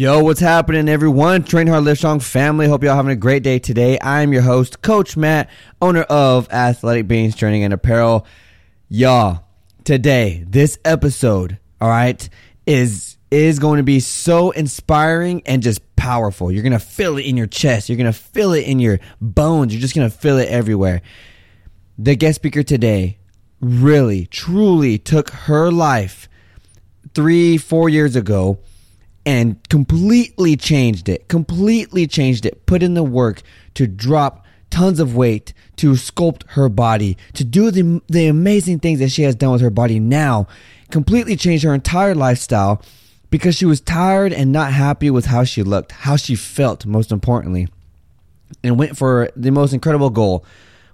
Yo, what's happening, everyone? Train Hard, Live Strong family. Hope y'all having a great day today. I'm your host, Coach Matt, owner of Athletic Beans Training and Apparel. Y'all, today, this episode, all right, is is going to be so inspiring and just powerful. You're gonna feel it in your chest. You're gonna feel it in your bones. You're just gonna feel it everywhere. The guest speaker today really, truly took her life three, four years ago and completely changed it, completely changed it, put in the work to drop tons of weight, to sculpt her body, to do the, the amazing things that she has done with her body now, completely changed her entire lifestyle because she was tired and not happy with how she looked, how she felt, most importantly, and went for the most incredible goal,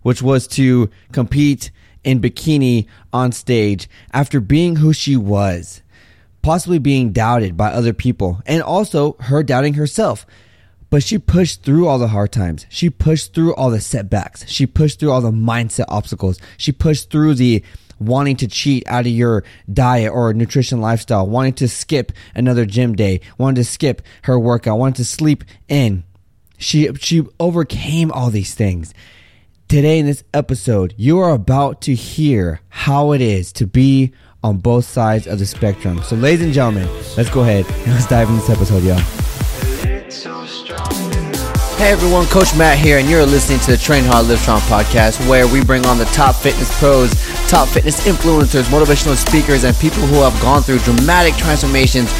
which was to compete in bikini on stage after being who she was possibly being doubted by other people and also her doubting herself. But she pushed through all the hard times. She pushed through all the setbacks. She pushed through all the mindset obstacles. She pushed through the wanting to cheat out of your diet or nutrition lifestyle, wanting to skip another gym day, wanting to skip her workout, wanting to sleep in. She she overcame all these things. Today in this episode, you are about to hear how it is to be on both sides of the spectrum. So, ladies and gentlemen, let's go ahead and let's dive into this episode, y'all. Hey everyone, Coach Matt here, and you're listening to the Train Hard Live Strong podcast, where we bring on the top fitness pros, top fitness influencers, motivational speakers, and people who have gone through dramatic transformations.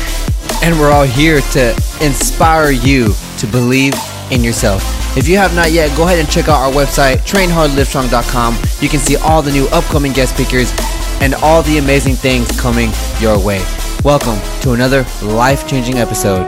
And we're all here to inspire you to believe in yourself. If you have not yet, go ahead and check out our website, trainhardlivestrong.com. You can see all the new upcoming guest speakers and all the amazing things coming your way. Welcome to another life changing episode.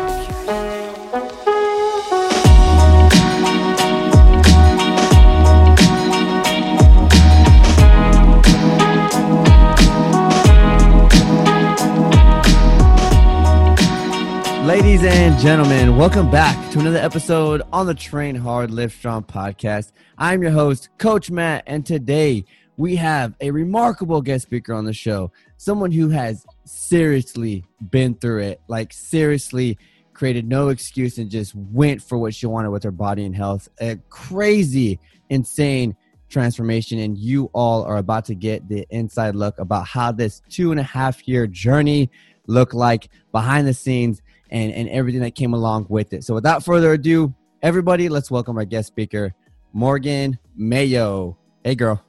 Ladies and gentlemen, welcome back to another episode on the Train Hard Live Strong podcast. I'm your host, Coach Matt, and today we have a remarkable guest speaker on the show, someone who has seriously been through it, like seriously created no excuse and just went for what she wanted with her body and health. A crazy, insane transformation. And you all are about to get the inside look about how this two and a half year journey looked like behind the scenes and, and everything that came along with it. So without further ado, everybody, let's welcome our guest speaker, Morgan Mayo. Hey, girl.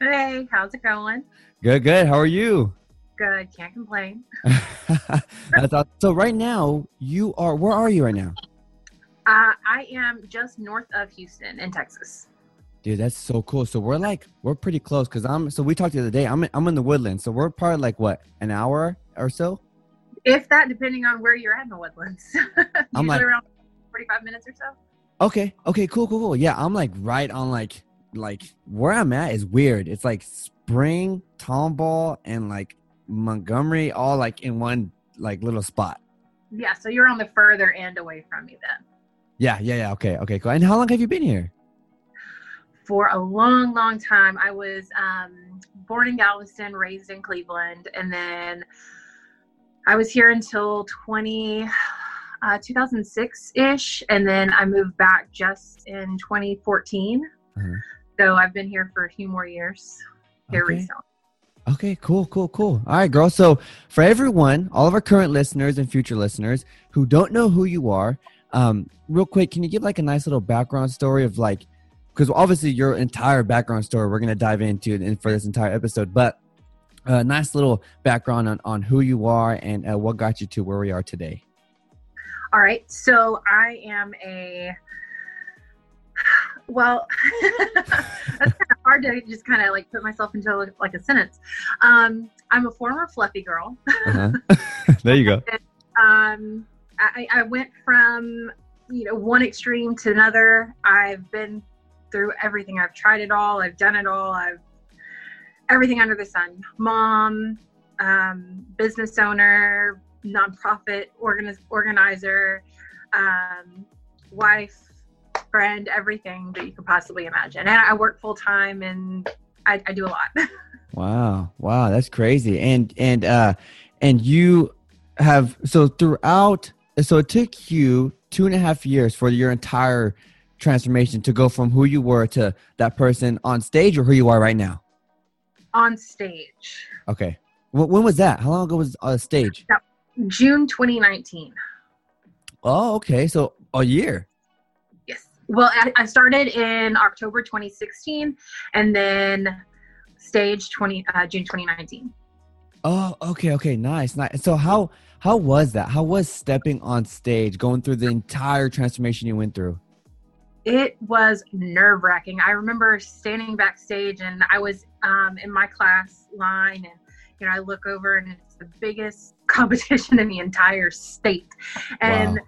Hey, how's it going? Good, good. How are you? Good. Can't complain. That's awesome. So right now, you are. Where are you right now? Uh, I am just north of Houston in Texas. Dude, that's so cool. So we're like we're pretty close because I'm. So we talked the other day. I'm in, I'm in the woodlands. So we're probably like what an hour or so. If that, depending on where you're at in the woodlands. I'm like around 45 minutes or so. Okay. Okay. Cool. Cool. Cool. Yeah, I'm like right on like like where I'm at is weird. It's like Spring, Tomball, and like Montgomery, all like in one like little spot. Yeah, so you're on the further end away from me then. Yeah, yeah, yeah. Okay, okay, cool. And how long have you been here? For a long, long time. I was um, born in Galveston, raised in Cleveland, and then I was here until 20, uh, 2006 ish, and then I moved back just in 2014. Uh-huh. So I've been here for a few more years here okay. recently. Okay, cool, cool, cool. All right, girl. So for everyone, all of our current listeners and future listeners who don't know who you are, um, real quick, can you give like a nice little background story of like, because obviously your entire background story we're gonna dive into in, for this entire episode, but a nice little background on, on who you are and uh, what got you to where we are today. All right, so I am a well, that's kind of hard to just kind of like put myself into like a sentence. Um, I'm a former fluffy girl. uh-huh. there you go. um, I, I went from you know one extreme to another. I've been through everything. I've tried it all. I've done it all. I've everything under the sun. Mom, um, business owner, nonprofit organiz- organizer, um, wife, friend, everything that you could possibly imagine. And I work full time and I, I do a lot. wow. Wow. That's crazy. And, and, uh, and you have, so throughout, so it took you two and a half years for your entire transformation to go from who you were to that person on stage or who you are right now? On stage. Okay. When, when was that? How long ago was on stage? June 2019. Oh, okay. So a year. Well, I, I started in October 2016 and then stage 20 uh, June 2019. Oh, okay, okay, nice, nice. So how how was that? How was stepping on stage, going through the entire transformation you went through? It was nerve wracking. I remember standing backstage and I was um, in my class line and you know I look over and it's the biggest competition in the entire state, and wow.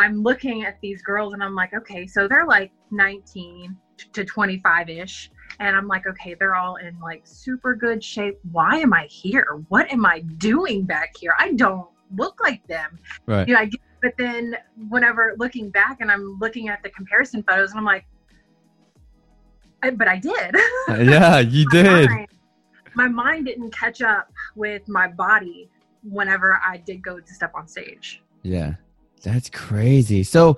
I'm looking at these girls and I'm like, okay, so they're like 19 to 25 ish and I'm like, okay, they're all in like super good shape. Why am I here? What am I doing back here? I don't look like them. Right. You know, I, but then whenever looking back and I'm looking at the comparison photos and I'm like, I, but I did. yeah, you my did. Mind, my mind didn't catch up with my body whenever I did go to step on stage. Yeah. That's crazy. So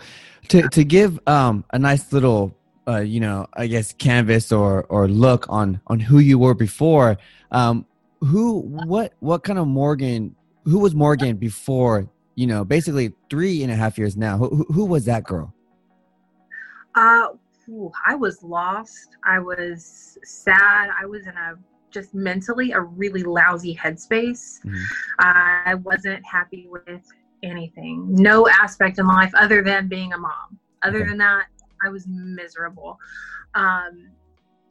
to to give um a nice little uh, you know, I guess canvas or or look on on who you were before. Um, who, what, what kind of Morgan? Who was Morgan before? You know, basically three and a half years now. Who, who was that girl? Uh, I was lost. I was sad. I was in a just mentally a really lousy headspace. Mm-hmm. I wasn't happy with anything. No aspect in life other than being a mom. Other okay. than that, I was miserable. Um,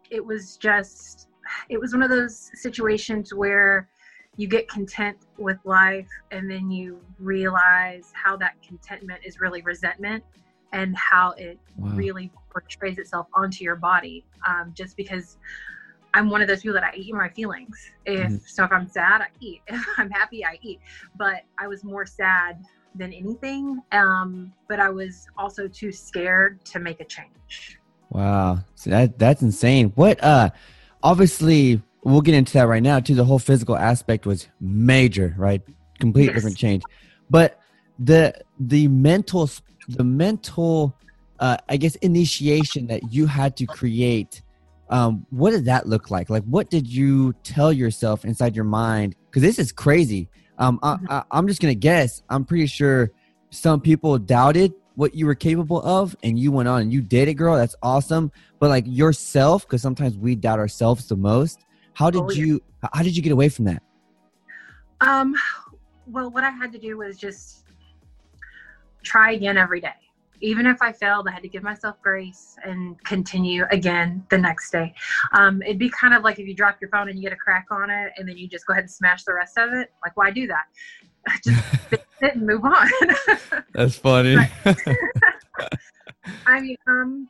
it was just, it was one of those situations where you get content with life and then you realize how that contentment is really resentment and how it wow. really portrays itself onto your body. Um, just because I'm one of those people that I eat my feelings. If mm-hmm. so, if I'm sad, I eat. If I'm happy, I eat. But I was more sad than anything. Um, but I was also too scared to make a change. Wow, so that that's insane. What? Uh, obviously, we'll get into that right now. Too, the whole physical aspect was major, right? Complete yes. different change. But the the mental the mental, uh, I guess, initiation that you had to create. Um, what did that look like? Like, what did you tell yourself inside your mind? Because this is crazy um, mm-hmm. I, I, am just gonna guess. I'm pretty sure some people doubted what you were capable of, and you went on and you did it, girl. That's awesome. But like yourself, because sometimes we doubt ourselves the most. How did oh, yeah. you? How did you get away from that? Um, well, what I had to do was just try again every day even if I failed, I had to give myself grace and continue again the next day. Um, it'd be kind of like if you drop your phone and you get a crack on it, and then you just go ahead and smash the rest of it. Like, why do that? Just fix it and move on. That's funny. I mean, um,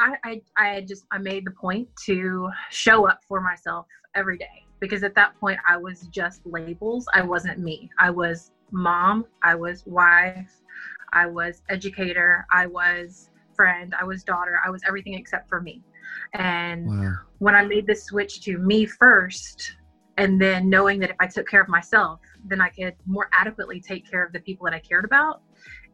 I, I, I just I made the point to show up for myself every day because at that point I was just labels. I wasn't me. I was mom. I was wife. I was educator, I was friend, I was daughter, I was everything except for me. And wow. when I made this switch to me first, and then knowing that if I took care of myself, then I could more adequately take care of the people that I cared about,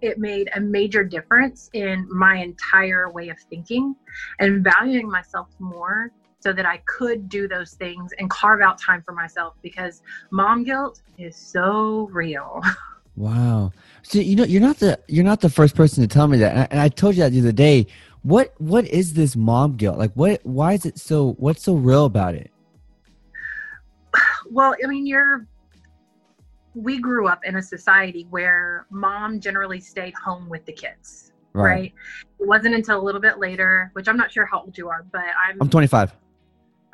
it made a major difference in my entire way of thinking and valuing myself more so that I could do those things and carve out time for myself because mom guilt is so real. Wow. So you know you're not the you're not the first person to tell me that, and I, and I, told you that the other day. What what is this mom guilt? Like what? Why is it so? What's so real about it? Well, I mean, you're. We grew up in a society where mom generally stayed home with the kids, right? right? It wasn't until a little bit later, which I'm not sure how old you are, but I'm. I'm 25.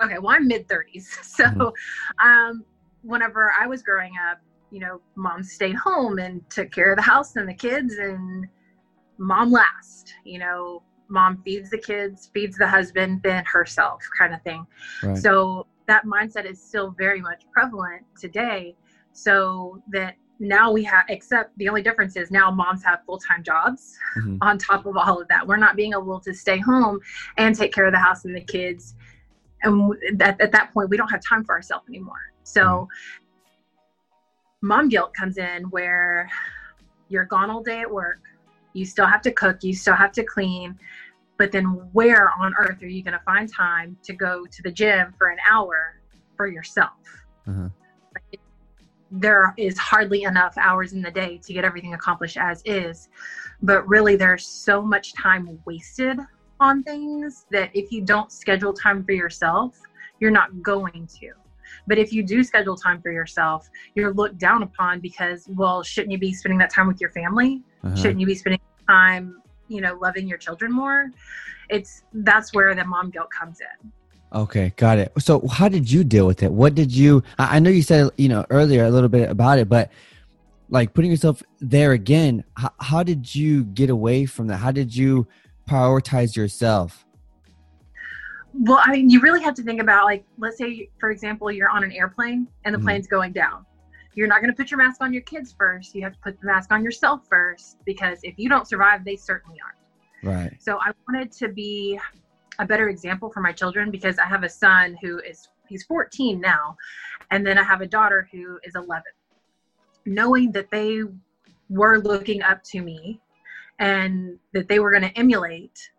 Okay, well, I'm mid 30s, so mm-hmm. um, whenever I was growing up, you know, mom stayed home and took care of the house and the kids and mom last, you know, mom feeds the kids, feeds the husband, then herself kind of thing. Right. So that mindset is still very much prevalent today. So that now we have, except the only difference is now moms have full time jobs mm-hmm. on top of all of that. We're not being able to stay home and take care of the house and the kids. And at, at that point, we don't have time for ourselves anymore. So mom guilt comes in where you're gone all day at work. You still have to cook. You still have to clean. But then, where on earth are you going to find time to go to the gym for an hour for yourself? Uh-huh. Like, there is hardly enough hours in the day to get everything accomplished as is. But really, there's so much time wasted on things that if you don't schedule time for yourself, you're not going to. But if you do schedule time for yourself, you're looked down upon because, well, shouldn't you be spending that time with your family? Uh-huh. Shouldn't you be spending time, you know, loving your children more? It's that's where the mom guilt comes in. Okay, got it. So, how did you deal with it? What did you? I know you said you know earlier a little bit about it, but like putting yourself there again, how, how did you get away from that? How did you prioritize yourself? Well, I mean, you really have to think about like, let's say, for example, you're on an airplane and the Mhm. plane's going down. You're not going to put your mask on your kids first. You have to put the mask on yourself first because if you don't survive, they certainly aren't. Right. So I wanted to be a better example for my children because I have a son who is he's 14 now, and then I have a daughter who is 11. Knowing that they were looking up to me and that they were going to emulate.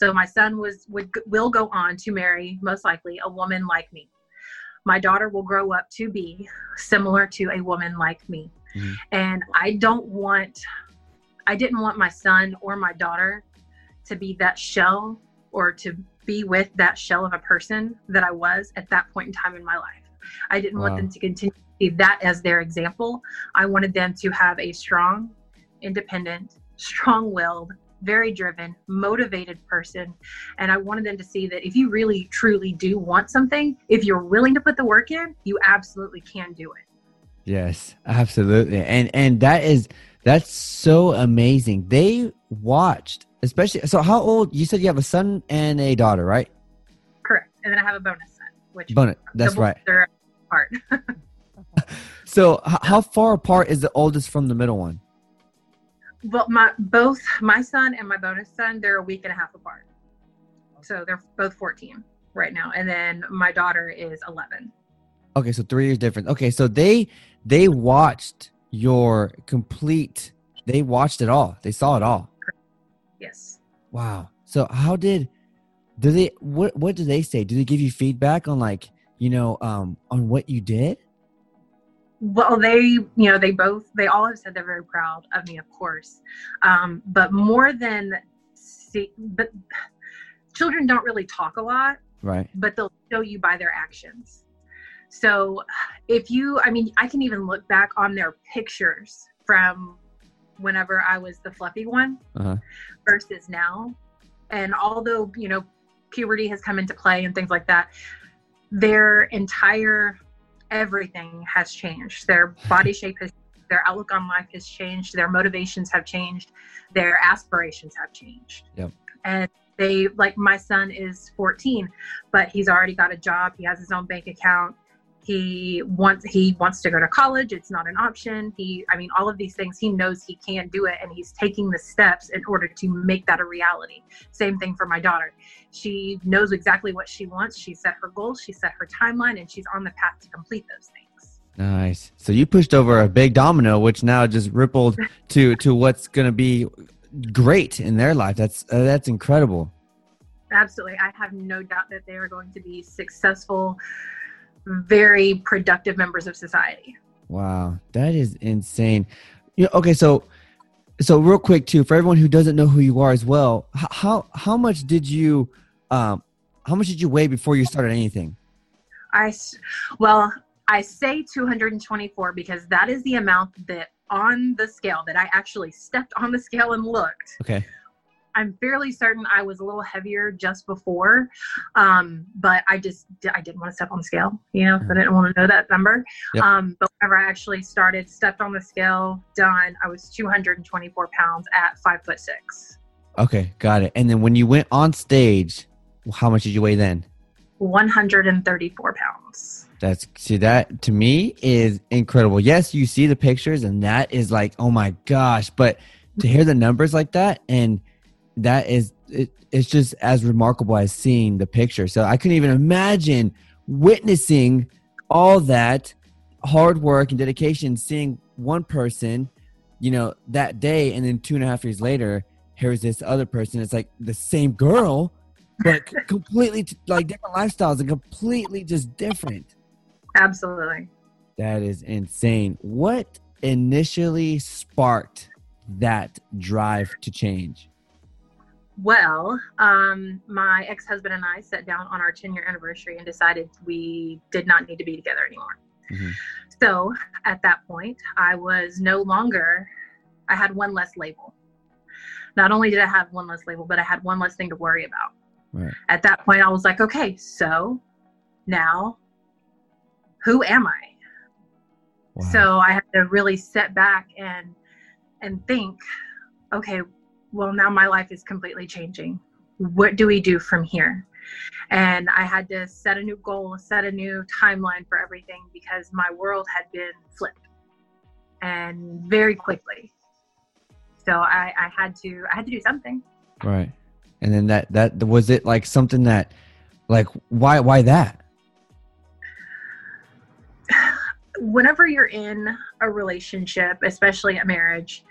So my son was would will go on to marry most likely a woman like me. My daughter will grow up to be similar to a woman like me. Mhm. And I don't want I didn't want my son or my daughter to be that shell or to be with that shell of a person that I was at that point in time in my life. I didn't want them to continue to see that as their example. I wanted them to have a strong, independent, strong willed, very driven, motivated person. And I wanted them to see that if you really, truly do want something, if you're willing to put the work in, you absolutely can do it. Yes, absolutely. And and that is that's so amazing. They watched, especially so how old you said you have a son and a daughter, right? Correct. And then I have a bonus son, which Bonus. That's right. apart. So h- how far apart is the oldest from the middle one? Well, my both my son and my bonus son, they're a week and a half apart. So they're both 14 right now, and then my daughter is 11. Okay, so three years difference. Okay, so they they watched your complete. They watched it all. They saw it all. Yes. Wow. So how did do they what what do they say? Do they give you feedback on like, you know, um on what you did? Well, they, you know, they both, they all have said they're very proud of me, of course. Um, but more than see, but children don't really talk a lot. Right. but they'll show you by their actions. So if you, I mean, I can even look back on their pictures from whenever I was the fluffy one Uh-huh. versus now. And although, you know, puberty has come into play and things like that, their entire everything has changed. Their body shape has their outlook on life has changed, their motivations have changed, their aspirations have changed. Yep. And they like my son is 14 but he's already got a job he has his own bank account he wants he wants to go to college. It's not an option. He i mean all of these things he knows he can do it and he's taking the steps in order to make that a reality. Same thing for my daughter. She knows exactly what she wants. She set her goals she set her timeline and she's on the path to complete those things. Nice. So you pushed over a big domino which now just rippled to to what's going to be great in their life. That's uh, that's incredible. absolutely. I have no doubt that they are going to be successful very productive members of society Wow, that is insane. You know, okay, so so real quick too, for everyone who doesn't know who you are as well, how how much did you um how much did you weigh before you started anything? I, well, I say 224 because that is the amount that on the scale that I actually stepped on the scale and looked. Okay. I'm fairly certain I was a little heavier just before, um, but I just I didn't want to step on the scale. You know, I didn't want to know that number. Yep. Um, but whenever I actually started, stepped on the scale, done, I was 224 pounds at five foot six. Okay, got it. And then when you went on stage, how much did you weigh then? 134 pounds. That's see that to me is incredible. Yes, you see the pictures and that is like, oh my gosh, but to hear the numbers like that and that is it, it's just as remarkable as seeing the picture. So I couldn't even imagine witnessing all that hard work and dedication, seeing one person you know, that day, and then two and a half years later, here's this other person. It's like the same girl, but completely t- like different lifestyles and completely just different. Absolutely. That is insane. What initially sparked that drive to change? Well, um, my ex husband and I sat down on our 10 year anniversary and decided we did not need to be together anymore. Mhm. So at that point, I was no longer, I had one less label. Not only did I have one less label, but I had one less thing to worry about. Right. At that point, I was like, okay, so now who am I? Wow. So I had to really set back and and think, okay, well now my life is completely changing. What do we do from here? And I had to set a new goal, set a new timeline for everything because my world had been flipped and very quickly. So I, I had to I had to do something. right. And then that that was it like something that like why why that? whenever you're in a relationship, especially a marriage,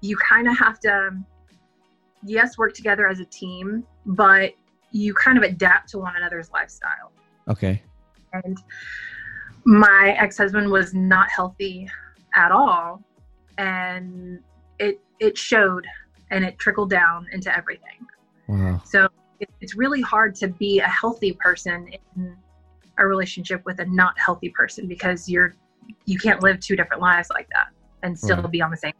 you kind of have to, um, yes, work together as a team, but you kind of adapt to one another's lifestyle. Okay. And my ex husband was not healthy at all. And it, it showed and it trickled down into everything. Wow. So it, it's really hard to be a healthy person in a relationship with a not healthy person because you're you can't live two different lives like that and still Right. be on the same.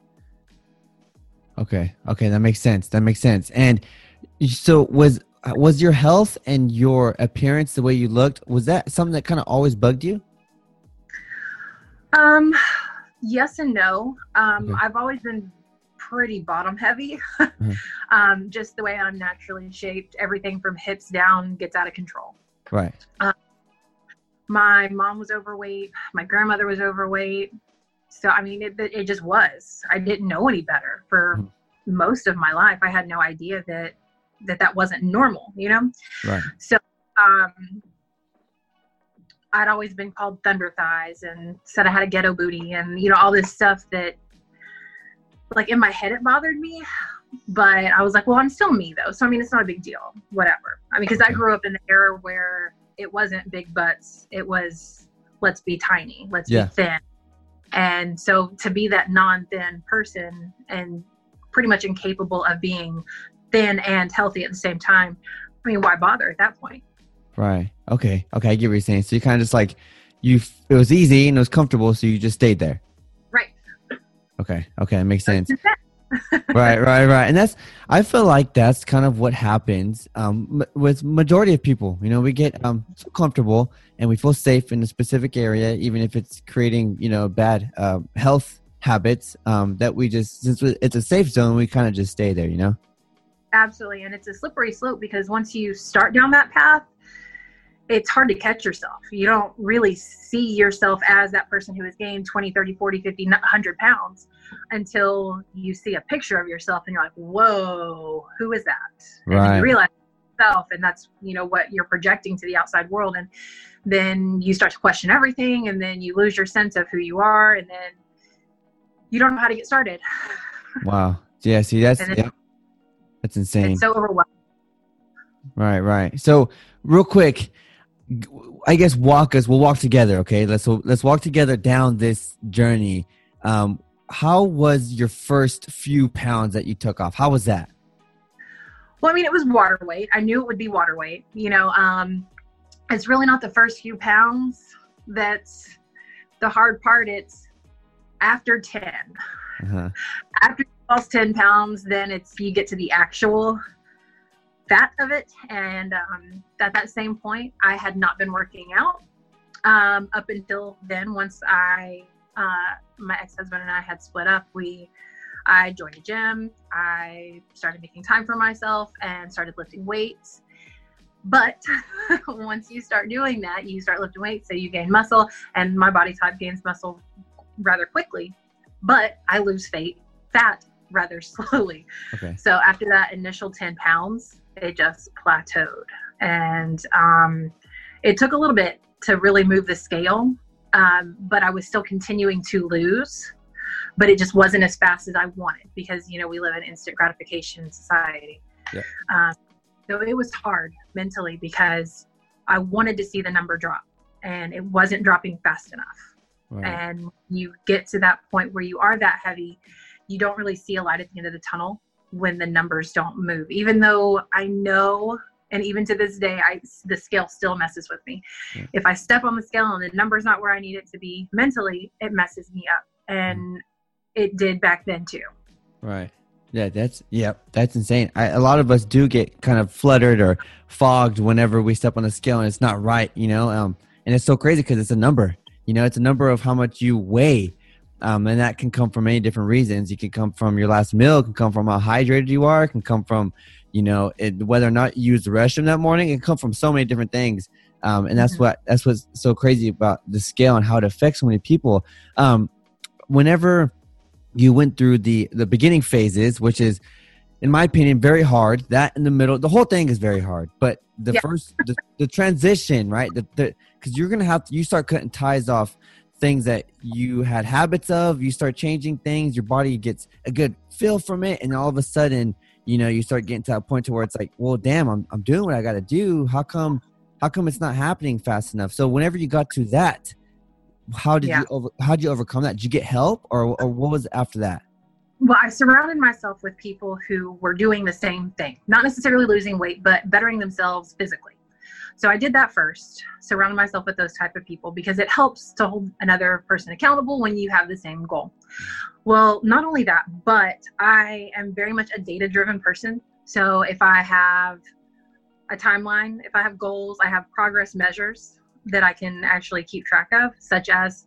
Okay. Okay, that makes sense. That makes sense. And so was was your health and your appearance the way you looked was that something that kind of always bugged you? Um, yes and no. Um, Okay. I've always been pretty bottom heavy. Mhm. um, just the way I'm naturally shaped, everything from hips down gets out of control. Right. Um, my mom was overweight my grandmother was overweight so i mean it, it just was i didn't know any better for Mhm. most of my life i had no idea that that that wasn't normal you know Right. so um i'd always been called thunder thighs and said i had a ghetto booty and you know all this stuff that like in my head it bothered me but i was like well i'm still me though so i mean it's not a big deal whatever i mean because i grew up in the era where it wasn't big butts it was let's be tiny let's Yeah. be thin and so to be that non-thin person and pretty much incapable of being thin and healthy at the same time i mean why bother at that point Right. Okay. Okay, I get what you're saying. So you kind of just like you it was easy and it was comfortable so you just stayed there. right Okay. Okay, that makes sense. Right, right, right. And that's I feel like that's kind of what happens um, with majority of people. You know, we get um, so comfortable and we feel safe in a specific area, even if it's creating you know bad uh, health habits. Um, that we just since it's a safe zone, we kind of just stay there. You know. absolutely and it's a slippery slope because once you start down that path it's hard to catch yourself you don't really see yourself as that person who has gained 20 30 40 50 100 pounds until you see a picture of yourself and you're like whoa who is that and you realize yourself and that's you know what you're projecting to the outside world and then you start to question everything and then you lose your sense of who you are and then you don't know how to get started Wow. Yeah. See, that's yeah, that's insane. it's so overwhelming Right, right. So, real quick, I guess walk us. We'll walk together. Okay, let's let's walk together down this journey. Um, how was your first few pounds that you took off? How was that? Well, I mean, it was water weight. I knew it would be water weight. You know, um, it's really not the first few pounds that's the hard part. It's after 10. Uh-huh. After you lost 10 pounds, then it's you get to the actual fat of it. And um, at that same point, I had not been working out um, up until then. Once I, uh, my ex husband and I had split up, we I joined a gym. I started making time for myself and started lifting weights. But once you start doing that, you start lifting weights, so you gain muscle, and my body type gains muscle rather quickly. But I lose fat, fat rather slowly. Okay. So after that initial 10 pounds, it just plateaued. And um, it took a little bit to really move the scale, um, but I was still continuing to lose. but it just wasn't as fast as I wanted because you know we live in instant gratification society. Yeah. Um, so it was hard mentally because I wanted to see the number drop, and it wasn't dropping fast enough. And you get to that point where you are that heavy, you don't really see a light at the end of the tunnel when the numbers don't move. Even though I know, and even to this day, I the scale still messes with me. Yeah. If I step on the scale and the number's not where I need it to be mentally, it messes me up, and it did back then too. Right. Yeah, that's yeah, that's insane. I, a lot of us do get kind of fluttered or fogged whenever we step on the scale and it's not right, you know. Um, and it's so crazy because it's a number. You know, it's a number of how much you weigh, um, and that can come from many different reasons. It can come from your last meal, it can come from how hydrated you are, it can come from, you know, it, whether or not you used the restroom that morning. It can come from so many different things. Um, and that's Mhm. what that's what's so crazy about the scale and how it affects so many people. Um, whenever you went through the the beginning phases, which is, in my opinion, very hard. That in the middle, the whole thing is very hard. But the Yeah. first, the, the transition, right? The because you're gonna have to, you start cutting ties off things that you had habits of. You start changing things. Your body gets a good feel from it, and all of a sudden, you know, you start getting to that point to where it's like, well, damn, I'm I'm doing what I got to do. How come? How come it's not happening fast enough? So whenever you got to that, how did Yeah. you over, how did you overcome that? Did you get help, or or what was after that? Well, I surrounded myself with people who were doing the same thing, not necessarily losing weight, but bettering themselves physically. So I did that first, surrounded myself with those type of people because it helps to hold another person accountable when you have the same goal. Well, not only that, but I am very much a data driven person. So if I have a timeline, if I have goals, I have progress measures that I can actually keep track of, such as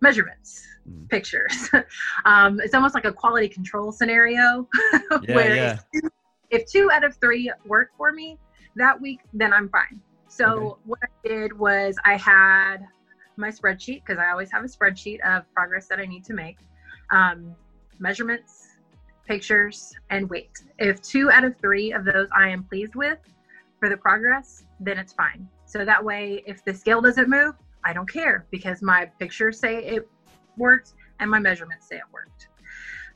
measurements, Mm. pictures. um, it's almost like a quality control scenario where yeah. If, two, if two out of three work for me that week, then I'm fine. So Okay. what I did was I had my spreadsheet because I always have a spreadsheet of progress that I need to make, um, measurements, pictures, and weight. If two out of three of those I am pleased with for the progress, then it's fine. So that way, if the scale doesn't move, I don't care because my pictures say it worked and my measurements say it worked.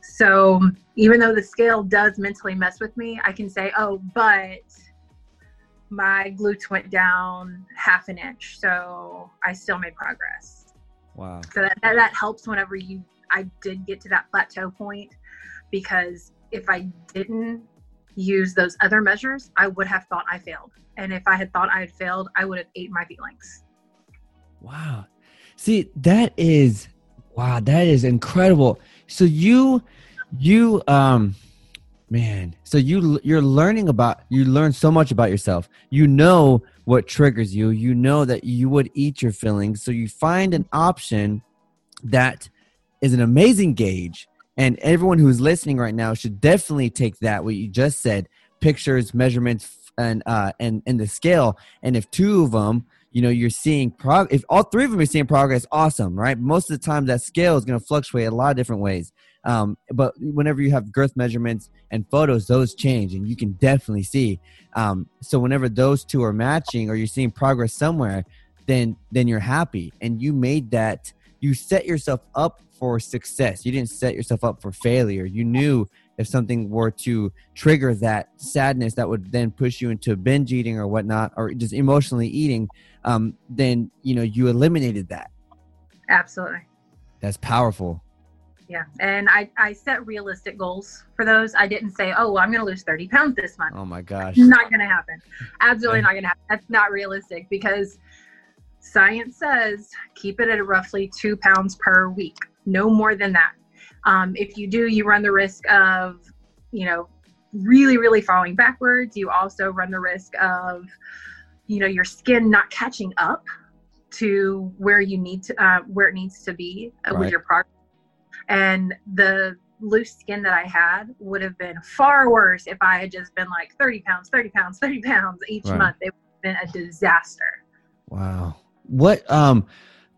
So even though the scale does mentally mess with me, I can say, oh, but my glutes went down half an inch, so I still made progress. Wow. So that, that, that helps whenever you I did get to that plateau point because if I didn't use those other measures, I would have thought I failed. And if I had thought I had failed, I would have ate my feelings. Wow. See, that is wow, that is incredible. So you you um man, so you you're learning about you learn so much about yourself. You know what triggers you. You know that you would eat your feelings. So you find an option that is an amazing gauge and everyone who's listening right now should definitely take that what you just said, pictures, measurements and uh and and the scale and if two of them you know you're seeing prog if all three of them are seeing progress awesome right most of the time that scale is going to fluctuate a lot of different ways um, but whenever you have girth measurements and photos those change and you can definitely see. Um, so whenever those two are matching or you're seeing progress somewhere then then you're happy. And you made that you set yourself up for success. You didn't set yourself up for failure. You knew if something were to trigger that sadness that would then push you into binge eating or whatnot or just emotionally eating um, then you know you eliminated that. Absolutely. that's powerful Yeah. And I, I set realistic goals for those. I didn't say, oh, well, I'm going to lose 30 pounds this month. oh my gosh Not going to happen. Absolutely not going to happen. That's not realistic because science says keep it at roughly two pounds per week, no more than that. Um, if you do, you run the risk of, you know, really, really falling backwards. You also run the risk of, you know, your skin not catching up to where you need to, uh, where it needs to be uh, Right. with your progress. And the loose skin that I had would have been far worse if I had just been like 30 pounds, 30 pounds, 30 pounds each Right. month. It would have been a disaster. wow what um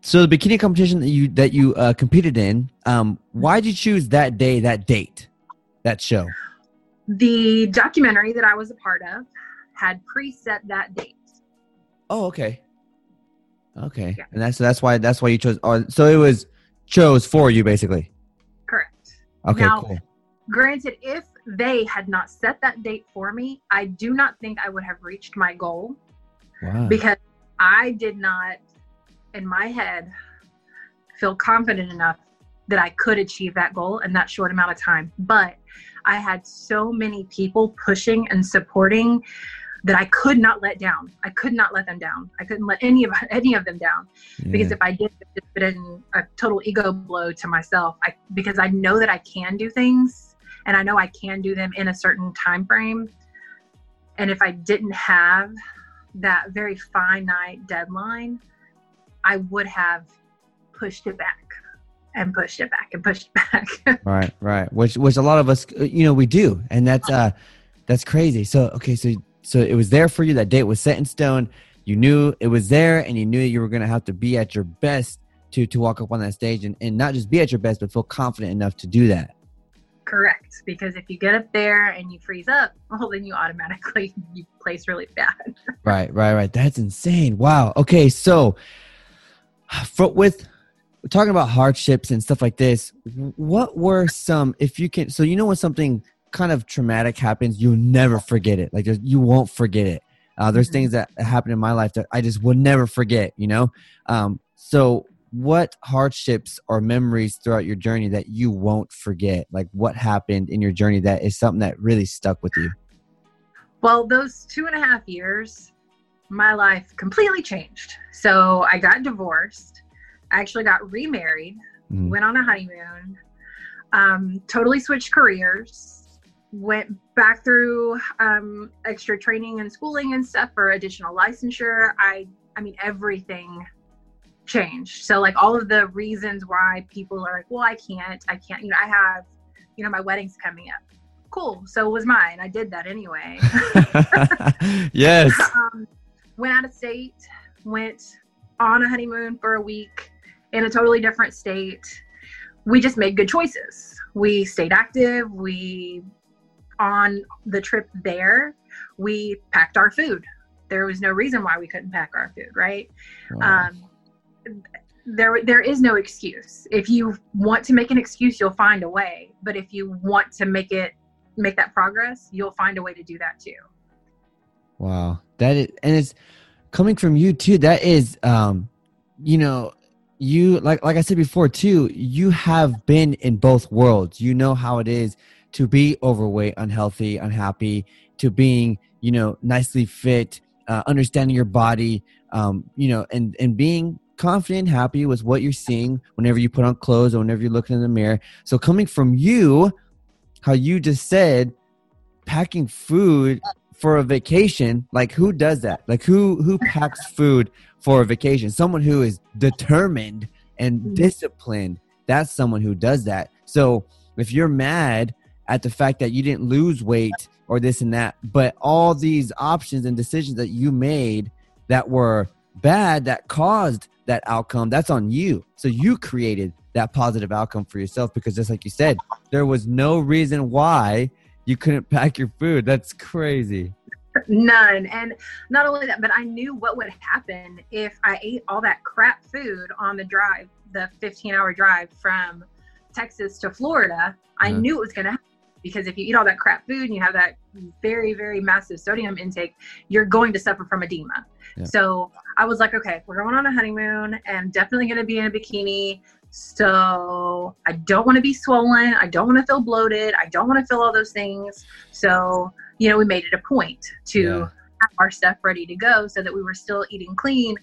so the bikini competition that you that you uh, competed in um why did you choose that day that date that show The documentary that I was a part of had preset that date. oh okay okay Yeah. and that's that's why that's why you chose oh, so it was chose for you basically. Okay, Now- cool. Granted, if they had not set that date for me, I do not think I would have reached my goal Wow. because I did not, in my head, feel confident enough that I could achieve that goal in that short amount of time. But I had so many people pushing and supporting that I could not let down. I could not let them down. I couldn't let any of any of them down because if I did, it would have been a total ego blow to myself. I because I know that I can do things and I know I can do them in a certain time frame. And if I didn't have that very finite deadline, I would have pushed it back and pushed it back and pushed it back. Right, right. Which which a lot of us uh, you know we do. And that's uh that's crazy. So okay, so so it was there for you that date was set in stone. You knew it was there and you knew you were going to have to be at your best to to walk up on that stage and, and not just be at your best but feel confident enough to do that. Correct. Because if you get up there and you freeze up, well, then you automatically you place really bad. Right, right, right. That's insane. Wow. Okay, so for, with talking about hardships and stuff like this, what were some if you can? So you know when something kind of traumatic happens, you'll never forget it. Like you won't forget it. Uh, there's Mhm. things that happened in my life that I just will never forget. You know. Um, so what hardships or memories throughout your journey that you won't forget? Like what happened in your journey that is something that really stuck with you? Well, those two and a half years, my life completely changed. So I got divorced. I actually got remarried, Mhm. went on a honeymoon, um, totally switched careers, went back through um, extra training and schooling and stuff for additional licensure. I, I mean, everything changed. So like all of the reasons why people are like, well, I can't, I can't, you know, I have, you know, my wedding's coming up. Cool. So was mine. I did that anyway. yes. um, went out of state, went on a honeymoon for a week in a totally different state. We just made good choices. We stayed active. We, on the trip there, we packed our food. There was no reason why we couldn't pack our food, right? Wow. Um, there, there is no excuse. If you want to make an excuse, you'll find a way. But if you want to make it, make that progress, you'll find a way to do that too. Wow, that is, and it's coming from you too. That is, um, you know, you like like I said before too. You have been in both worlds. You know how it is to be overweight, unhealthy, unhappy, to being you know nicely fit, uh, understanding your body, um, you know, and and being confident, happy with what you're seeing whenever you put on clothes or whenever you're looking in the mirror. So coming from you, how you just said, packing food for a vacation like who does that like who who packs food for a vacation someone who is determined and Mhm. disciplined that's someone who does that so if you're mad at the fact that you didn't lose weight or this and that but all these options and decisions that you made that were bad that caused that outcome that's on you so you created that positive outcome for yourself because just like you said there was no reason why you couldn't pack your food. That's crazy. None. And not only that, but I knew what would happen if I ate all that crap food on the drive, the 15 hour drive from Texas to Florida. I Yeah. knew it was going to happen because if you eat all that crap food and you have that very, very massive sodium intake, you're going to suffer from edema. Yeah. So I was like, okay, we're going on a honeymoon and definitely going to be in a bikini. So I don't want to be swollen. I don't want to feel bloated. I don't want to feel all those things. So, you know, we made it a point to Yeah. have our stuff ready to go so that we were still eating clean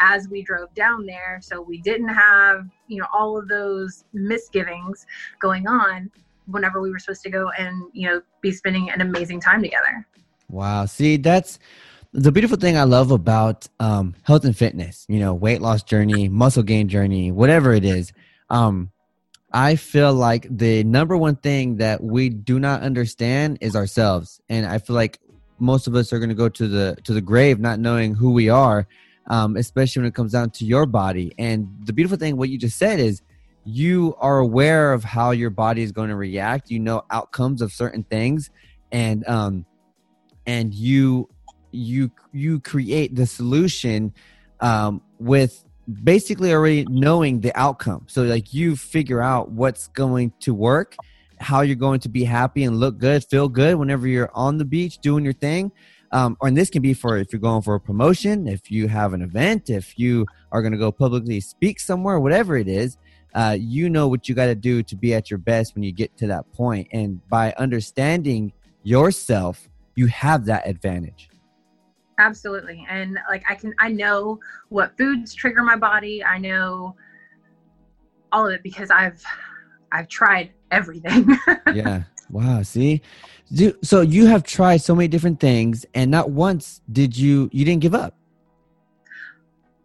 as we drove down there. So we didn't have, you know, all of those misgivings going on whenever we were supposed to go and, you know, be spending an amazing time together. Wow. See, that's the beautiful thing I love about um, health and fitness, you know, weight loss journey, muscle gain journey, whatever it is. Um, I feel like the number one thing that we do not understand is ourselves. And I feel like most of us are going to go to the to the grave not knowing who we are, um, especially when it comes down to your body. And the beautiful thing, what you just said is you are aware of how your body is going to react. You know outcomes of certain things. And um, and you you you create the solution um, with basically already knowing the outcome so like you figure out what's going to work how you're going to be happy and look good, feel good whenever you're on the beach doing your thing. Um, and this can be for if you're going for a promotion, if you have an event, if you are going to go publicly speak somewhere, whatever it is, uh, you know what you got to do to be at your best when you get to that point. And by understanding yourself, you have that advantage. Absolutely. And like I can, I know what foods trigger my body. I know all of it because I've, I've tried everything. yeah. Wow. See, so you have tried so many different things, and not once did you you didn't give up.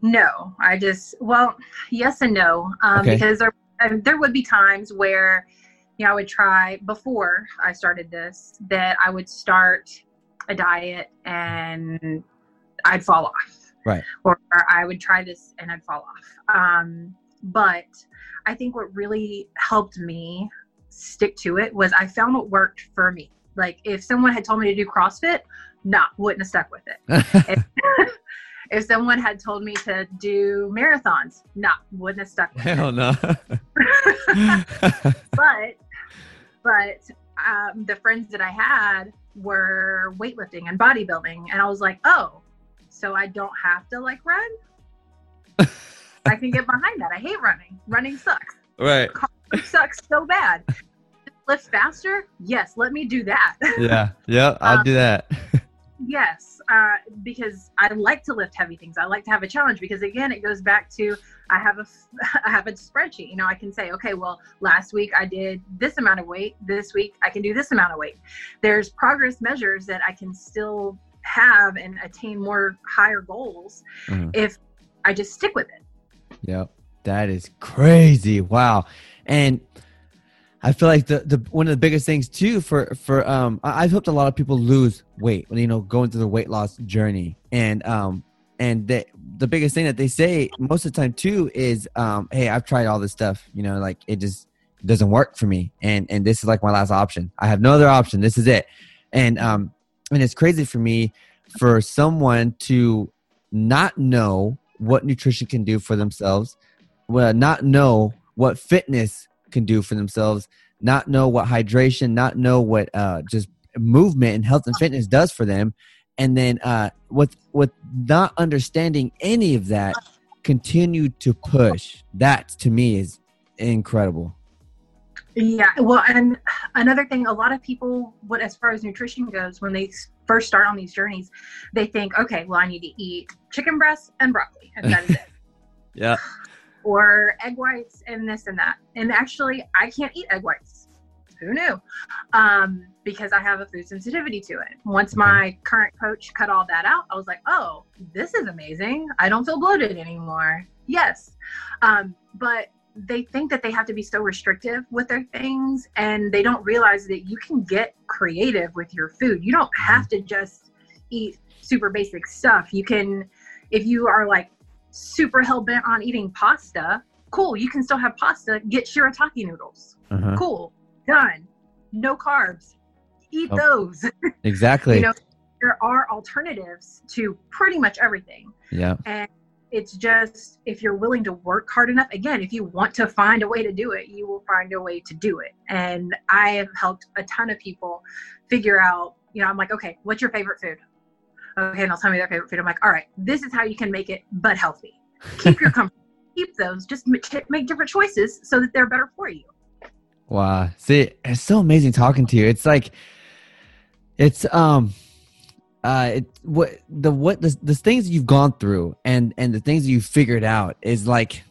No, I just well, yes and no, um, okay. because there there would be times where you know I would try before I started this that I would start a diet and I'd fall off, right? Or I would try this and I'd fall off. Um, but I think what really helped me stick to it was I found what worked for me. Like if someone had told me to do CrossFit, nah, wouldn't have stuck with it. if, someone had told me to do marathons, nah, wouldn't have stuck with Hell no. but but um, the friends that I had were weightlifting and bodybuilding, and I was like, oh, so I don't have to like run. I can get behind that. I hate running. Running sucks. Right. It sucks so bad lift faster? Yes, let me do that. yeah, yeah, I'll um, do that. yes, uh, because I like to lift heavy things. I like to have a challenge because again, it goes back to I have a I have a spreadsheet. You know, I can say, okay, well, last week I did this amount of weight. This week I can do this amount of weight. There's progress measures that I can still have and attain more higher goals mm-hmm. if I just stick with it. Yep. That is crazy. Wow. And I feel like the, the one of the biggest things too for for um I've helped a lot of people lose weight when you know going through the weight loss journey. And um and the the biggest thing that they say most of the time too is um hey I've tried all this stuff you know like it just doesn't work for me. And and this is like my last option. I have no other option. This is it. And um and it's crazy for me for someone to not know what nutrition can do for themselves well not know what fitness can do for themselves, not know what hydration, not know what uh, just movement and health and fitness does for them, and then uh, with with not understanding any of that, continue to push. That to me is incredible. Yeah, well, and another thing, a lot of people, what as far as nutrition goes, when they first start on these journeys, they think, okay, well, I need to eat chicken breast and broccoli, and that is it. yeah or egg whites and this and that. And actually, I can't eat egg whites. Who knew? Um, because I have a food sensitivity to it. Once my current coach cut all that out, I was like, oh, this is amazing. I don't feel bloated anymore. Yes. Um, but they think that they have to be so restrictive with their things and they don't realize that you can get creative with your food. You don't have mm-hmm. to just eat super basic stuff. You can, if you are like super hell bent on eating pasta, cool. You can still have pasta. Get shirataki noodles. Uh-huh. Cool. Done. No carbs. Eat oh, those. Exactly. you know, there are alternatives to pretty much everything. Yeah. And it's just if you're willing to work hard enough, again, if you want to find a way to do it, you will find a way to do it. And I have helped a ton of people figure out, you know, I'm like, okay, what's your favorite food? Okay, and they'll tell me their favorite food. I'm like, all right, this is how you can make it, but healthy. Keep your comfort. Keep those. Just make different choices so that they're better for you. Wow. See, it's so amazing talking to you. It's like, it's um, uh, it what the what the the things you've gone through and and the things you figured out is like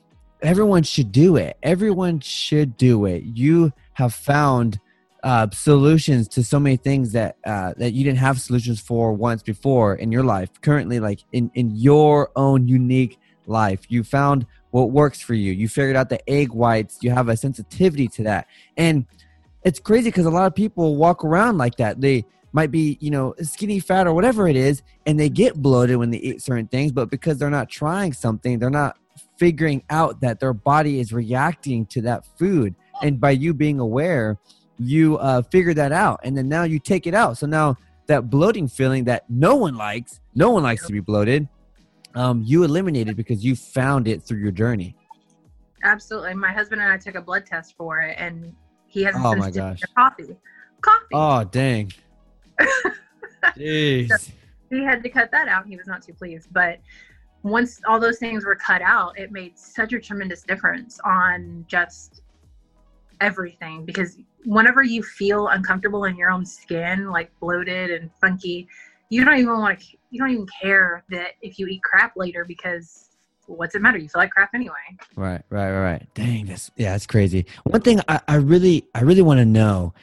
everyone should do it. Everyone should do it. You have found uh, solutions to so many things that uh, that you didn't have solutions for once before in your life. Currently, like in in your own unique life, you found what works for you. You figured out the egg whites. You have a sensitivity to that, and it's crazy because a lot of people walk around like that. They might be you know skinny fat or whatever it is and they get bloated when they eat certain things but because they're not trying something they're not figuring out that their body is reacting to that food and by you being aware you uh, figure that out and then now you take it out so now that bloating feeling that no one likes no one likes to be bloated um, you eliminated because you found it through your journey absolutely my husband and i took a blood test for it and He hasn't Oh my gosh. coffee. Coffee. Oh dang. Jeez. he had to cut that out. He was not too pleased. But once all those things were cut out, it made such a tremendous difference on just everything. Because whenever you feel uncomfortable in your own skin, like bloated and funky, you don't even want to. You don't even care that if you eat crap later because what's it matter? You feel like crap anyway. Right, right, right. Dang, that's yeah, that's crazy. One thing I, I really I really want to know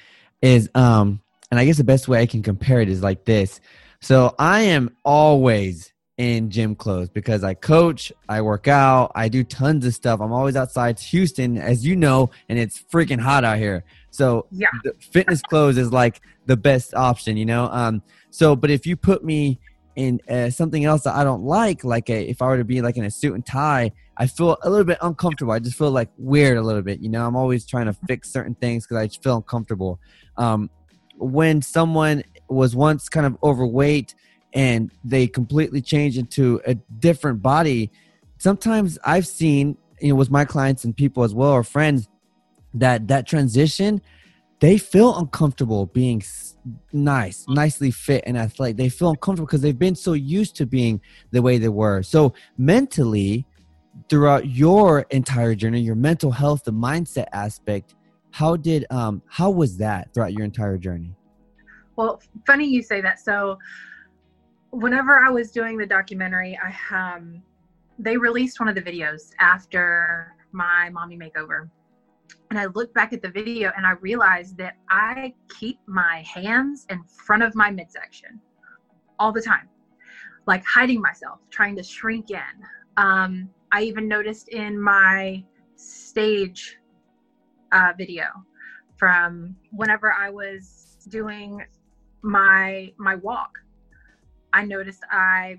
is um and I guess the best way I can compare it is like this. So I am always in gym clothes because I coach, I work out, I do tons of stuff. I'm always outside Houston, as you know, and it's freaking hot out here. So Yeah. the fitness clothes is like the best option, you know. Um, so but if you put me in uh, something else that I don't like, like a, if I were to be like in a suit and tie, I feel a little bit uncomfortable. I just feel like weird a little bit, you know. I'm always trying to fix certain things because I just feel uncomfortable. Um, when someone was once kind of overweight and they completely change into a different body, sometimes I've seen, you know, with my clients and people as well or friends, that that transition they feel uncomfortable being nice, nicely fit and athletic. They feel uncomfortable because they've been so used to being the way they were. So mentally, throughout your entire journey, your mental health, the mindset aspect, how did um how was that throughout your entire journey? Well, funny you say that. So, whenever I was doing the documentary, I um, they released one of the videos after my mommy makeover, and I looked back at the video and I realized that I keep my hands in front of my midsection all the time, like hiding myself, trying to shrink in. Um, I even noticed in my stage uh, video from whenever I was doing my my walk i noticed i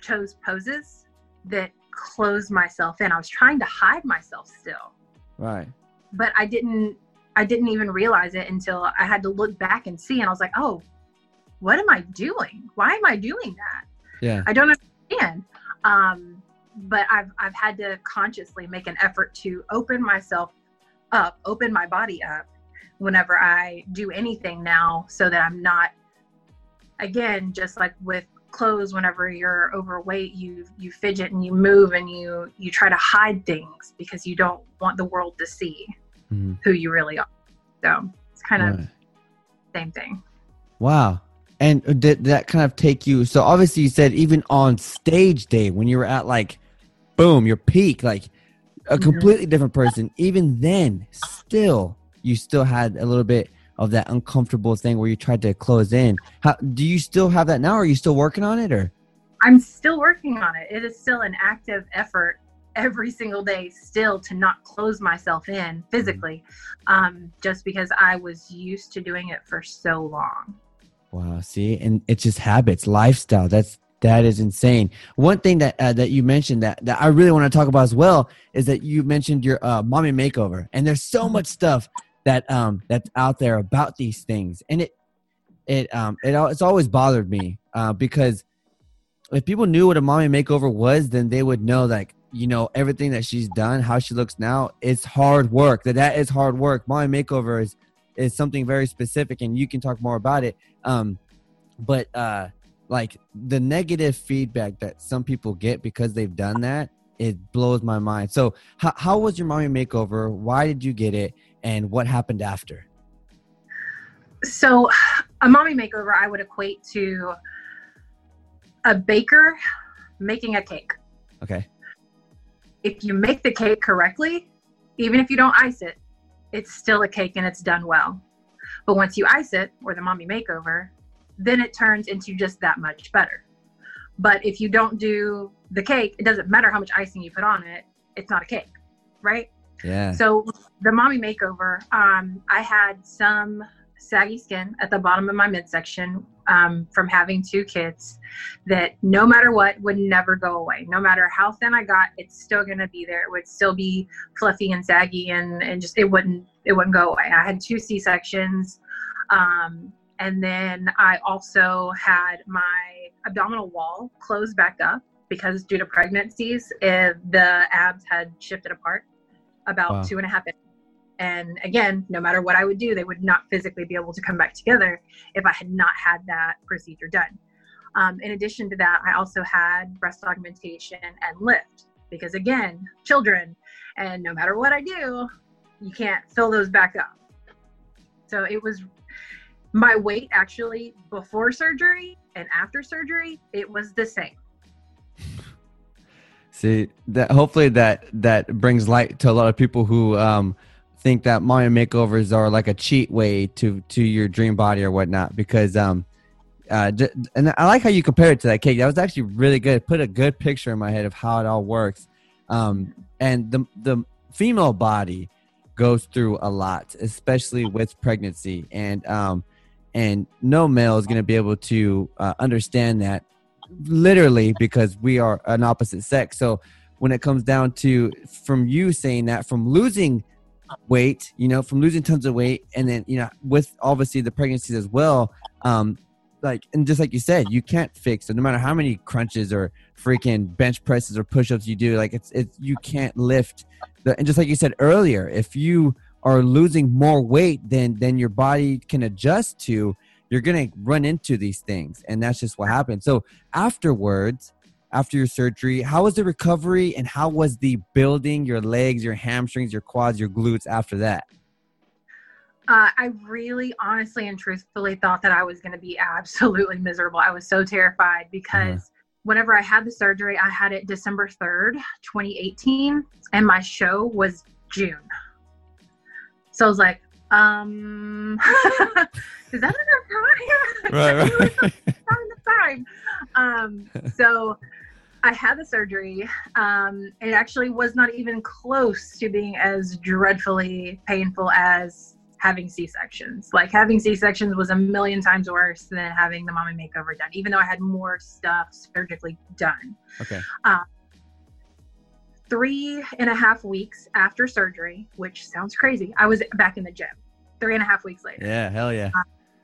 chose poses that closed myself in i was trying to hide myself still Right. But i didn't i didn't even realize it until i had to look back and see and i was like oh what am i doing? Why am i doing that? Yeah. i don't understand. Um but i've i've had to consciously make an effort to open myself up open my body up whenever i do anything now so that i'm not again just like with clothes whenever you're overweight you you fidget and you move and you you try to hide things because you don't want the world to see Mhm. who you really are so it's kind of same thing Wow. And uh, did that kind of take you? So obviously, you said even on stage day when you were at like, boom, your peak, like a Mhm. completely different person. Even then, still, you still had a little bit of that uncomfortable thing where you tried to close in. How do you still have that now? Are you still working on it, or? i'm still working on it it is still an active effort every single day still to not close myself in physically um, just because i was used to doing it for so long Wow. See, and it's just habits, lifestyle. That's that is insane. One thing that uh, that you mentioned that that I really want to talk about as well is that you mentioned your uh, mommy makeover, and there's so much stuff that um that's out there about these things, and it it um it it's always bothered me uh, because if people knew what a mommy makeover was, then they would know like you know everything that she's done, how she looks now. It's hard work. That that is hard work. Mommy makeover is is something very specific, and you can talk more about it. Um, but uh, like the negative feedback that some people get because they've done that, it blows my mind. So, how how was your mommy makeover? Why did you get it, and what happened after? so a mommy makeover i would equate to a baker making a cake Okay. if you make the cake correctly, even if you don't ice it, it's still a cake and it's done well. But once you ice it, or the mommy makeover, then it turns into just that much better. But if you don't do the cake, it doesn't matter how much icing you put on it, it's not a cake, right? Yeah. So the mommy makeover, um, I had some saggy skin at the bottom of my midsection um, from having two kids that no matter what would never go away. No matter how thin I got, it's still gonna be there. It would still be fluffy and saggy and, and just it wouldn't it wouldn't go away. I had two C sections. Um, and then I also had my abdominal wall closed back up because due to pregnancies, if the abs had shifted apart about Wow. two and a half inches. And again, no matter what I would do, they would not physically be able to come back together if I had not had that procedure done. Um, in addition to that, I also had breast augmentation and lift because, again, children, and no matter what I do, you can't fill those back up. So it was my weight actually before surgery and after surgery, it was the same. See that hopefully that that brings light to a lot of people who um, think that mommy makeovers are like a cheat way to to your dream body or whatnot because um uh and I like how you compare it to that cake. That was actually really good. Put a good picture in my head of how it all works. Um and the the female body goes through a lot especially with pregnancy. And um and no male is going to be able to uh, understand that literally because we are an opposite sex. So when it comes down to from you saying that from losing weight, you know, from losing tons of weight, and then you know with obviously the pregnancies as well, um, like and just like you said, you can't fix it no matter how many crunches or freaking bench presses or push-ups you do. Like it's it's you can't lift. The, and just like you said earlier, if you are losing more weight than than your body can adjust to, you're going to run into these things and that's just what happened so afterwards after your surgery how was the recovery and how was the building your legs your hamstrings your quads your glutes after that uh, I really honestly and truthfully thought that I was going to be absolutely miserable. I was so terrified because uh-huh. whenever I had the surgery, I had it December 3rd, 2018, and my show was June. So I was like, um, is that enough time? Right, right. enough time. Um, so I had the surgery. Um, it actually was not even close to being as dreadfully painful as having C-sections. Like having C-sections was a million times worse than having the mommy makeover done, even though I had more stuff surgically done. Okay. Um, three and a half weeks after surgery, which sounds crazy, I was back in the gym. Three and a half weeks later. Yeah, hell yeah. Uh,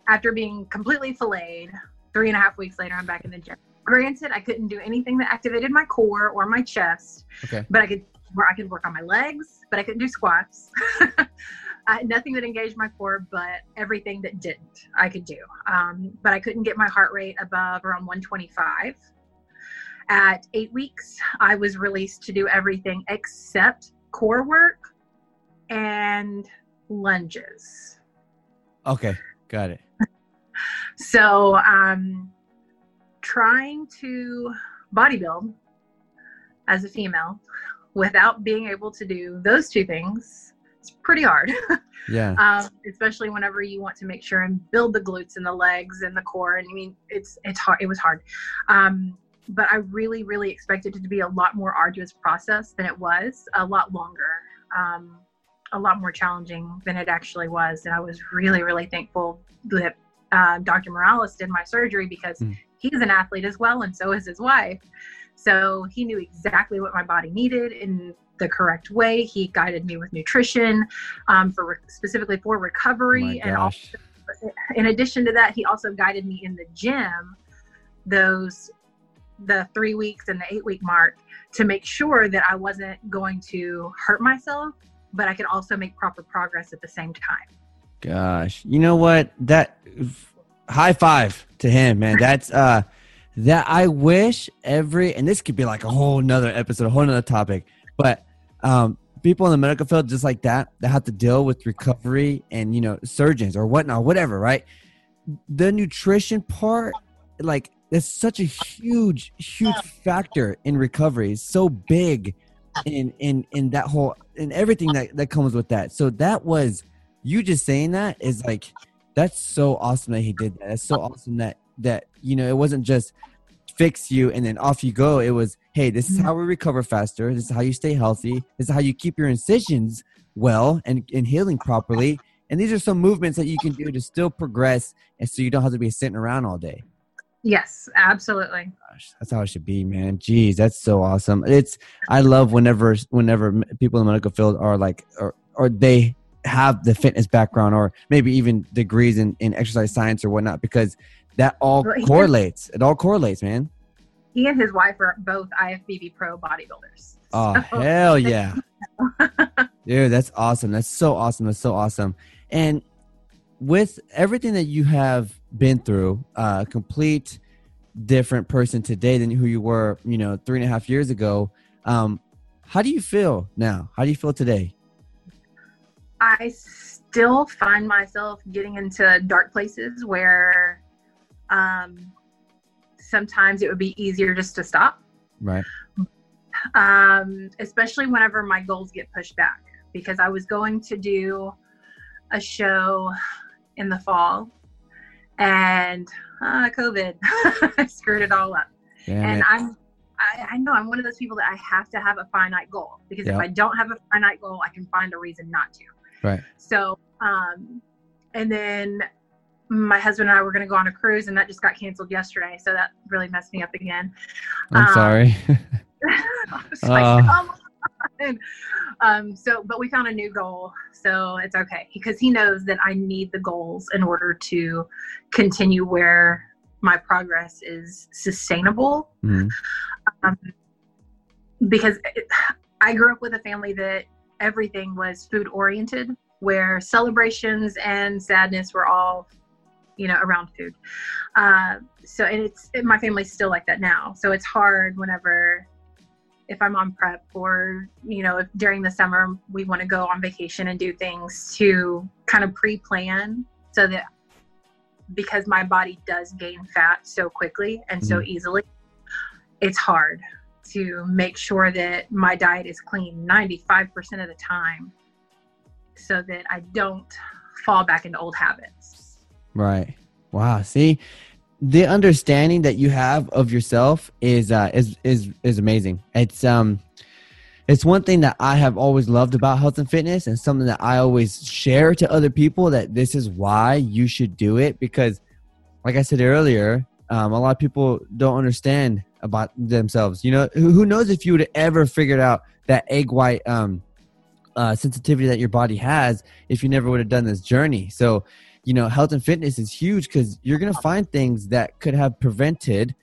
after being completely filleted, three and a half weeks later, I'm back in the gym. Granted, I couldn't do anything that activated my core or my chest, okay. but I could I could work on my legs, but I couldn't do squats. nothing that engaged my core, but everything that didn't, I could do. Um, but I couldn't get my heart rate above around 125 at eight weeks, I was released to do everything except core work and lunges. Okay, got it. so, um, trying to bodybuild as a female without being able to do those two things it's pretty hard yeah um, especially whenever you want to make sure and build the glutes and the legs and the core and i mean it's it's hard it was hard um, but I really, really expected it to be a lot more arduous process than it was, a lot longer, um, a lot more challenging than it actually was. And I was really, really thankful that uh, Dr. Morales did my surgery because mm. he's an athlete as well, and so is his wife. So he knew exactly what my body needed in the correct way. He guided me with nutrition um, for re- specifically for recovery, oh and also, in addition to that, he also guided me in the gym those the three weeks and the eight week mark to make sure that I wasn't going to hurt myself, but I could also make proper progress at the same time. Gosh, you know what? That high five to him, man. That's uh that I wish every and this could be like a whole nother episode, a whole nother topic, but um people in the medical field just like that that have to deal with recovery and you know surgeons or whatnot, whatever, right? The nutrition part, like that's such a huge huge factor in recovery. It's so big in in in that whole in everything that that comes with that. So that was you just saying that is like that's so awesome that he did that. That's so awesome that that you know it wasn't just fix you and then off you go. It was hey this is mm-hmm. how we recover faster. This is how you stay healthy. This is how you keep your incisions well and, and healing properly. And these are some movements that you can do to still progress and so you don't have to be sitting around all day Yes, absolutely. Gosh, that's how it should be, man. Jeez, that's so awesome. It's I love whenever whenever people in the medical field are like or or they have the fitness background or maybe even degrees in, in exercise science or whatnot because that all correlates. It all correlates, man. he and his wife are both IFBB pro bodybuilders. Oh so, hell yeah, dude! That's awesome. That's so awesome. That's so awesome. And with everything that you have been through, a uh, complete different person today than who you were, you know, three and a half years ago. Um, how do you feel now? How do you feel today? I still find myself getting into dark places where um, sometimes it would be easier just to stop. Right. Um, especially whenever my goals get pushed back because I was going to do a show in the fall and uh, COVID screwed it all up. Damn and it. I'm, I, I, know I'm one of those people that I have to have a finite goal because yep. if I don't have a finite goal, I can find a reason not to. Right. So, um, and then my husband and I were going to go on a cruise, and that just got canceled yesterday. So that really messed me up again. I'm um, sorry. like, oh um, so, but we found a new goal, so it's okay because he knows that I need the goals in order to continue where my progress is sustainable. Mm-hmm. Um, because it, I grew up with a family that everything was food oriented, where celebrations and sadness were all, you know, around food. Uh, so, and it's it, my family's still like that now. So it's hard whenever if I'm on prep or, you know, if during the summer we want to go on vacation and do things to kind of pre plan so that because my body does gain fat so quickly and so mm-hmm. easily, it's hard to make sure that my diet is clean 95% of the time so that I don't fall back into old habits. Right. Wow. See, the understanding that you have of yourself is uh, is is is amazing. It's um it's one thing that I have always loved about health and fitness and something that I always share to other people that this is why you should do it because like I said earlier, um, a lot of people don't understand about themselves. You know, who, who knows if you would ever figured out that egg white um, uh, sensitivity that your body has if you never would have done this journey. So you know, health and fitness is huge because you're going to find things that could have prevented,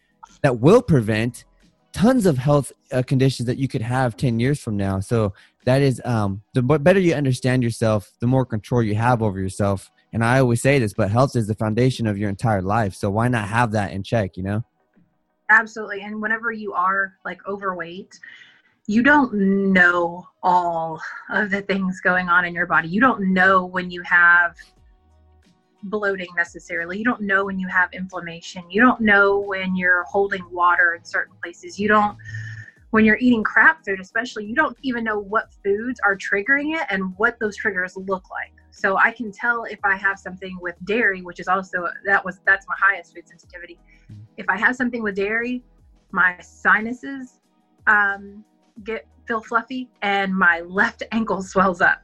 that will prevent tons of health uh, conditions that you could have 10 years from now. So that is, um, the better you understand yourself, the more control you have over yourself. And I always say this, but health is the foundation of your entire life. So why not have that in check, you know? Absolutely. And whenever you are like overweight, you don't know all of the things going on in your body. You don't know when you have bloating necessarily. You don't know when you have inflammation. You don't know when you're holding water in certain places. You don't, when you're eating crap food, especially, you don't even know what foods are triggering it and what those triggers look like. So I can tell if I have something with dairy, which is also, that was, that's my highest food sensitivity. If I have something with dairy, my sinuses um, get, feel fluffy and my left ankle swells up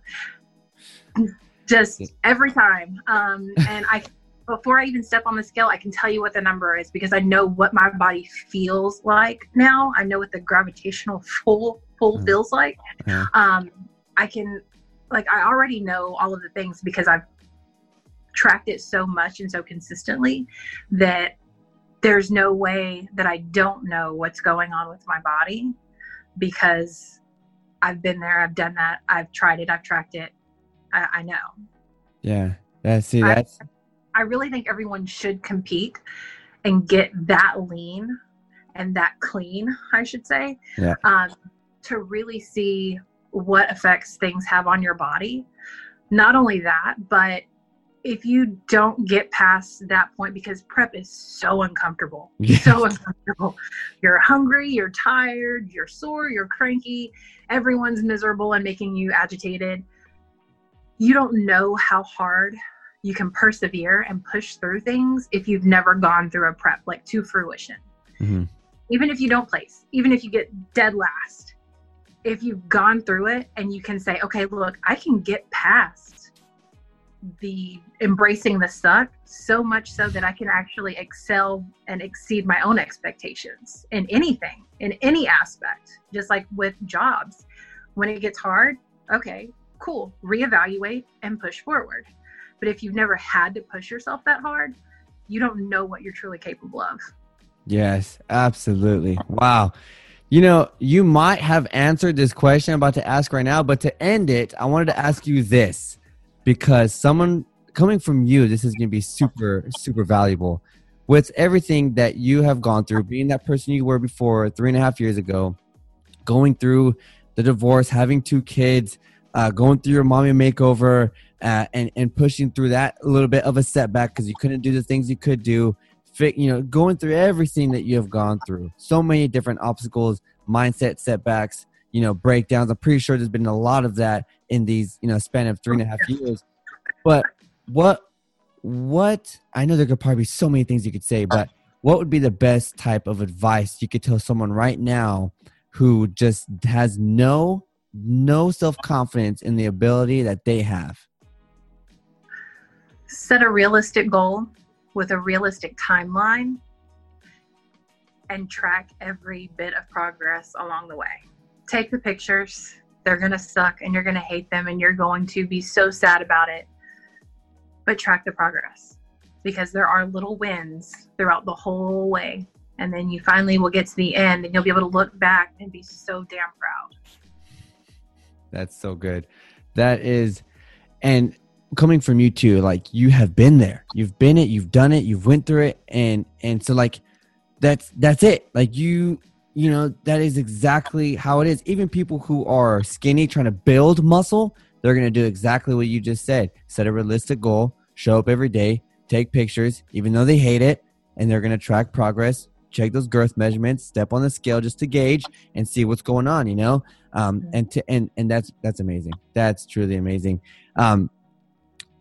just every time. Um, and I, before I even step on the scale, I can tell you what the number is because I know what my body feels like now. I know what the gravitational pull pull mm. feels like. Yeah. Um, I can, like, I already know all of the things because I've tracked it so much and so consistently that there's no way that I don't know what's going on with my body because I've been there, I've done that, I've tried it, I've tracked it, I, I know. Yeah. Yeah. See, that's. I, I really think everyone should compete and get that lean and that clean, I should say, yeah. um, to really see what effects things have on your body. Not only that, but if you don't get past that point, because prep is so uncomfortable, yeah. so uncomfortable. You're hungry, you're tired, you're sore, you're cranky, everyone's miserable and making you agitated you don't know how hard you can persevere and push through things if you've never gone through a prep like to fruition. Mm-hmm. Even if you don't place, even if you get dead last, if you've gone through it and you can say, okay, look, I can get past the embracing the suck so much so that I can actually excel and exceed my own expectations in anything, in any aspect, just like with jobs. When it gets hard, okay, cool, reevaluate and push forward. But if you've never had to push yourself that hard, you don't know what you're truly capable of. Yes, absolutely. Wow. You know, you might have answered this question I'm about to ask right now, but to end it, I wanted to ask you this because someone coming from you, this is going to be super, super valuable. With everything that you have gone through, being that person you were before three and a half years ago, going through the divorce, having two kids, uh, going through your mommy makeover, uh, and and pushing through that a little bit of a setback because you couldn't do the things you could do. Fit, you know, going through everything that you have gone through, so many different obstacles, mindset setbacks, you know, breakdowns. I'm pretty sure there's been a lot of that in these, you know, span of three and a half years. But what, what? I know there could probably be so many things you could say, but what would be the best type of advice you could tell someone right now who just has no no self confidence in the ability that they have? Set a realistic goal with a realistic timeline and track every bit of progress along the way. Take the pictures, they're going to suck and you're going to hate them and you're going to be so sad about it. But track the progress because there are little wins throughout the whole way. And then you finally will get to the end and you'll be able to look back and be so damn proud. That's so good. That is, and coming from you too, like you have been there. You've been it. You've done it. You've went through it, and and so like that's that's it. Like you, you know, that is exactly how it is. Even people who are skinny trying to build muscle, they're gonna do exactly what you just said. Set a realistic goal. Show up every day. Take pictures, even though they hate it, and they're gonna track progress check those girth measurements, step on the scale just to gauge and see what's going on, you know? Um, and to, and, and that's, that's amazing. That's truly amazing. Um,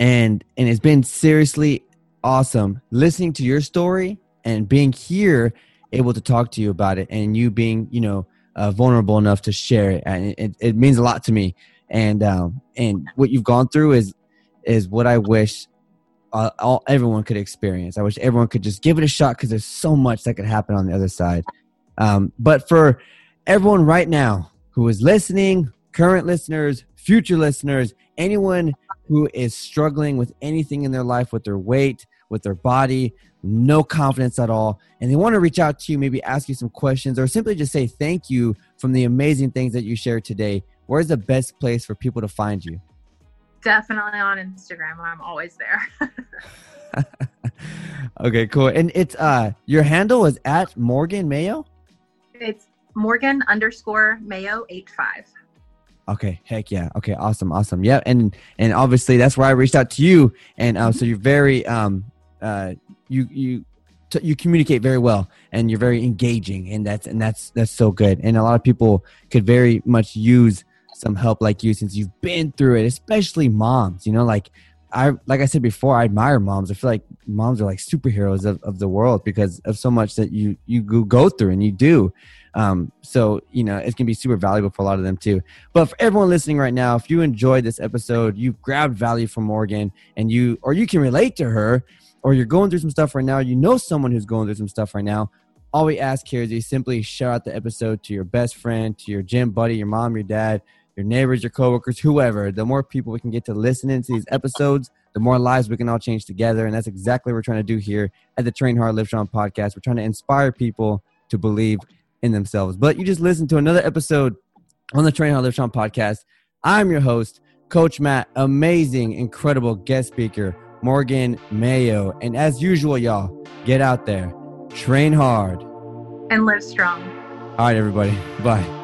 and, and it's been seriously awesome listening to your story and being here able to talk to you about it and you being, you know, uh, vulnerable enough to share it. And it, it, it means a lot to me. And, um, and what you've gone through is, is what I wish uh, all everyone could experience. I wish everyone could just give it a shot because there's so much that could happen on the other side. Um, but for everyone right now who is listening, current listeners, future listeners, anyone who is struggling with anything in their life, with their weight, with their body, no confidence at all, and they want to reach out to you, maybe ask you some questions, or simply just say thank you from the amazing things that you shared today, where's the best place for people to find you? Definitely on Instagram. I'm always there. okay, cool. And it's uh your handle is at Morgan Mayo? It's Morgan underscore Mayo eight five. Okay, heck yeah. Okay, awesome, awesome. Yeah, and and obviously that's where I reached out to you, and uh, so you're very um uh you you you communicate very well, and you're very engaging, and that's and that's that's so good. And a lot of people could very much use some help like you since you've been through it, especially moms. You know, like I like I said before, I admire moms. I feel like moms are like superheroes of, of the world because of so much that you you go through and you do. Um, so you know it's gonna be super valuable for a lot of them too. But for everyone listening right now, if you enjoyed this episode, you grabbed value from Morgan, and you or you can relate to her, or you're going through some stuff right now, you know someone who's going through some stuff right now. All we ask here is you simply shout out the episode to your best friend, to your gym buddy, your mom, your dad, your neighbors, your coworkers, whoever, the more people we can get to listen into these episodes, the more lives we can all change together. And that's exactly what we're trying to do here at the Train Hard Live Strong podcast. We're trying to inspire people to believe in themselves. But you just listened to another episode on the Train Hard Live Strong podcast. I'm your host, Coach Matt, amazing, incredible guest speaker, Morgan Mayo. And as usual, y'all, get out there, train hard, and live strong. All right, everybody. Bye.